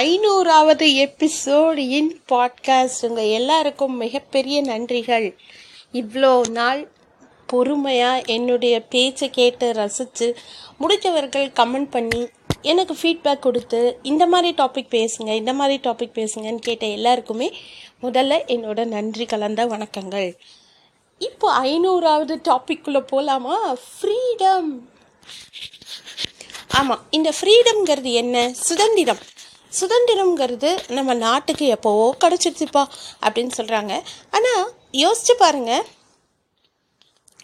ஐநூறாவது episode இன் podcast. உங்கள் எல்லாருக்கும் மிகப்பெரிய நன்றிகள். இவ்வளோ நாள் பொறுமையாக என்னுடைய பேச்சை கேட்டு ரசித்து முடித்தவர்கள் கமெண்ட் பண்ணி எனக்கு ஃபீட்பேக் கொடுத்து இந்த மாதிரி டாபிக் பேசுங்க இந்த மாதிரி டாபிக் பேசுங்கன்னு கேட்ட எல்லாருக்குமே முதல்ல என்னோட நன்றி கலந்த வணக்கங்கள். இப்போ ஐநூறாவது டாபிக்குள்ளே போகலாமா ஃப்ரீடம் ஆமாம் இந்த ஃப்ரீடம்ங்கிறது என்ன? சுதந்திரம். சுதந்திரம்ங்கிறது நம்ம நாட்டுக்கு எப்போவோ கிடச்சிருச்சுப்பா அப்படின்னு சொல்கிறாங்க ஆனால் யோசிச்சு பாருங்கள்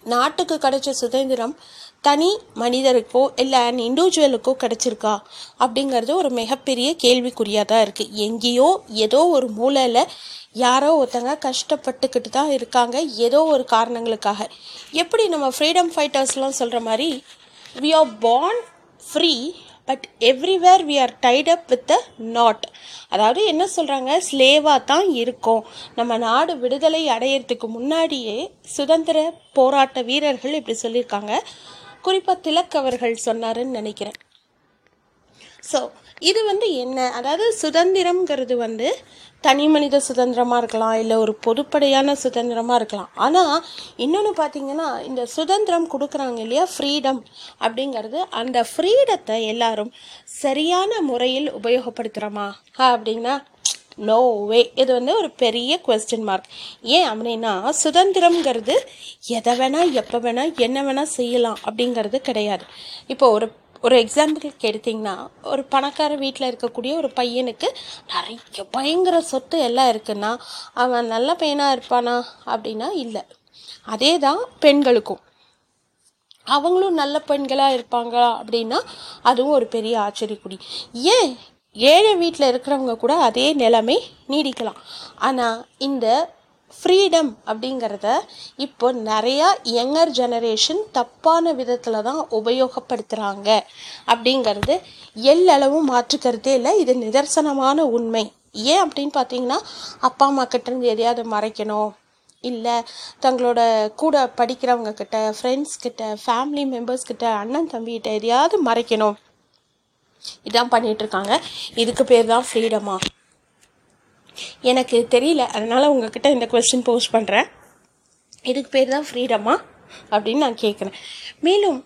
நாட்டுக்கு கிடைச்ச சுதந்திரம் தனி மனிதருக்கோ இல்லை அன் இண்டிவிஜுவலுக்கோ கிடச்சிருக்கா அப்படிங்கிறது ஒரு மிகப்பெரிய கேள்விக்குறியாக தான் இருக்குது எங்கேயோ ஏதோ ஒரு மூலையில் யாரோ ஒருத்தங்க கஷ்டப்பட்டுக்கிட்டு தான் இருக்காங்க. ஏதோ ஒரு காரணங்களுக்காக. எப்படி நம்ம ஃப்ரீடம் ஃபைட்டர்ஸ்லாம் சொல்கிற மாதிரி we are born free but everywhere we are tied up with a knot அதாவது என்ன சொல்கிறாங்க ஸ்லேவாக தான் இருக்கோம். நம்ம நாடு விடுதலை அடையிறதுக்கு முன்னாடியே சுதந்திர போராட்ட வீரர்கள் இப்படி சொல்லியிருக்காங்க. குறிப்பாக திலக் அவர்கள் சொன்னாருன்னு நினைக்கிறேன். ஸோ இது வந்து என்ன? அதாவது சுதந்திரம்ங்கிறது வந்து தனி மனித சுதந்திரமாக இருக்கலாம் இல்லை ஒரு பொதுப்படையான சுதந்திரமாக இருக்கலாம். ஆனால் இன்னொன்று பார்த்தீங்கன்னா இந்த சுதந்திரம் கொடுக்குறாங்க இல்லையா? ஃப்ரீடம் அப்படிங்கிறது. அந்த ஃப்ரீடத்தை எல்லாரும் சரியான முறையில் உபயோகப்படுத்துகிறோமா அப்படின்னா நோ வே இது வந்து ஒரு பெரிய கொஸ்டின் மார்க் ஏன் அப்படின்னா சுதந்திரம்ங்கிறது எதை வேணால் எப்போ வேணால் என்ன வேணால் செய்யலாம் அப்படிங்கிறது கிடையாது. இப்போ ஒரு ஒரு எக்ஸாம்பிளுக்கு எடுத்திங்கன்னா ஒரு பணக்கார வீட்டில் இருக்கக்கூடிய ஒரு பையனுக்கு நிறைய பயங்கர சொத்து எல்லாம் இருக்குன்னா அவன் நல்ல பையனாக இருப்பானா அப்படின்னா இல்லை. அதே தான் பெண்களுக்கும். அவங்களும் நல்ல பெண்களாக இருப்பாங்களா அப்படின்னா அதுவும் ஒரு பெரிய ஆச்சரியக்குடி. ஏன் ஏழை வீட்டில் இருக்கிறவங்க கூட அதே நிலைமை நீடிக்கலாம். ஆனால் இந்த ஃப்ரீடம் அப்படிங்கிறத இப்போ நிறையா யங்கர் ஜெனரேஷன் தப்பான விதத்தில் தான் உபயோகப்படுத்துகிறாங்க அப்படிங்கிறது எல்லளவும் மாற்றுக்கிறதே இல்லை. இது நிதர்சனமான உண்மை. ஏன் அப்படின்னு பார்த்தீங்கன்னா அப்பா அம்மா கிட்டேருந்து எதையாவது மறைக்கணும். இல்லை தங்களோட கூட படிக்கிறவங்க கிட்ட ஃப்ரெண்ட்ஸ் கிட்ட ஃபேமிலி மெம்பர்ஸ் கிட்ட அண்ணன் தம்பிகிட்ட எதையாவது மறைக்கணும். இதான் பண்ணிகிட்ருக்காங்க இதுக்கு பேர் தான் ஃப்ரீடமாக எனக்கு தெரியல. அதனால் உங்ககிட்ட இந்த கொஸ்டின் போஸ்ட் பண்ணுறேன் இதுக்கு பேர் தான் ஃப்ரீடமா அப்படின்னு நான் கேட்குறேன் மேலும்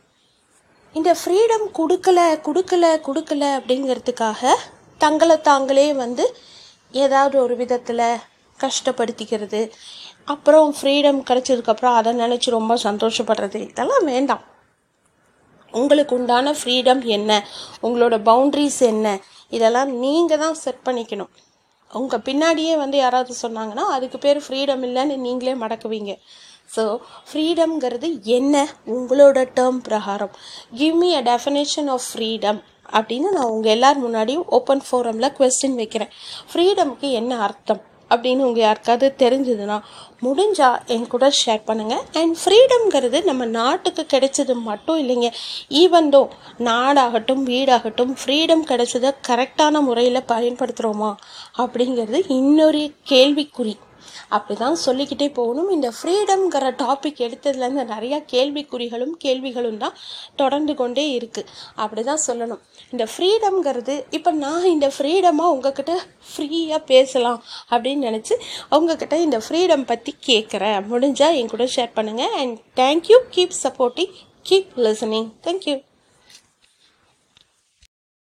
இந்த ஃப்ரீடம் கொடுக்கல கொடுக்கல கொடுக்கல அப்படிங்கிறதுக்காக தங்களை தாங்களே வந்து ஏதாவது ஒரு விதத்தில் கஷ்டப்படுத்திக்கிறது அப்புறம் ஃப்ரீடம் கிடச்சதுக்கப்புறம் அதை நினச்சி ரொம்ப சந்தோஷப்படுறது இதெல்லாம் வேண்டாம். உங்களுக்கு உண்டான ஃப்ரீடம் என்ன? உங்களோட பவுண்ட்ரிஸ் என்ன? இதெல்லாம் நீங்கள் தான் செட் பண்ணிக்கணும். உங்கள் பின்னாடியே வந்து யாராவது சொன்னாங்கன்னா அதுக்கு பேர் ஃப்ரீடம் இல்லைன்னு நீங்களே மடக்குவீங்க. ஸோ ஃப்ரீடம்ங்கிறது என்ன? உங்களோட டேர்ம் பிரகாரம். Give me a definition of freedom அப்படின்னு நான் உங்கள் எல்லார் முன்னாடியும் ஓப்பன் ஃபோரமில் கொஸ்டின் வைக்கிறேன். ஃப்ரீடமுக்கு என்ன அர்த்தம்? அப்படின்னு உங்கள் யாருக்காவது தெரிஞ்சதுன்னா முடிஞ்சால் என் கூட ஷேர் பண்ணுங்கள் அண்ட் ஃப்ரீடம்ங்கிறது நம்ம நாட்டுக்கு கிடைச்சது மட்டும் இல்லைங்க. ஈவன்தோ நாடாகட்டும் வீடாகட்டும் ஃப்ரீடம் கிடைச்சதை கரெக்டான முறையில் பயன்படுத்துகிறோமா அப்படிங்கிறது இன்னொரு கேள்விக்குறி. அப்படி தான் சொல்லிக்கிட்டே போகணும். இந்த ஃப்ரீடம்ங்கிற டாபிக் எடுத்ததுலேருந்து நிறையா கேள்விக்குறிகளும் கேள்விகளும் தான் தொடர்ந்து கொண்டே இருக்குது அப்படி தான் சொல்லணும். இந்த ஃப்ரீடம்ங்கிறது இப்போ நான் இந்த ஃப்ரீடமாக உங்ககிட்ட ஃப்ரீயாக பேசலாம் அப்படின்னு நினச்சி உங்ககிட்ட இந்த ஃப்ரீடம் பற்றி கேட்குறேன் முடிஞ்சால் என் கூட ஷேர் பண்ணுங்கள் and thank you keep supporting keep listening thank you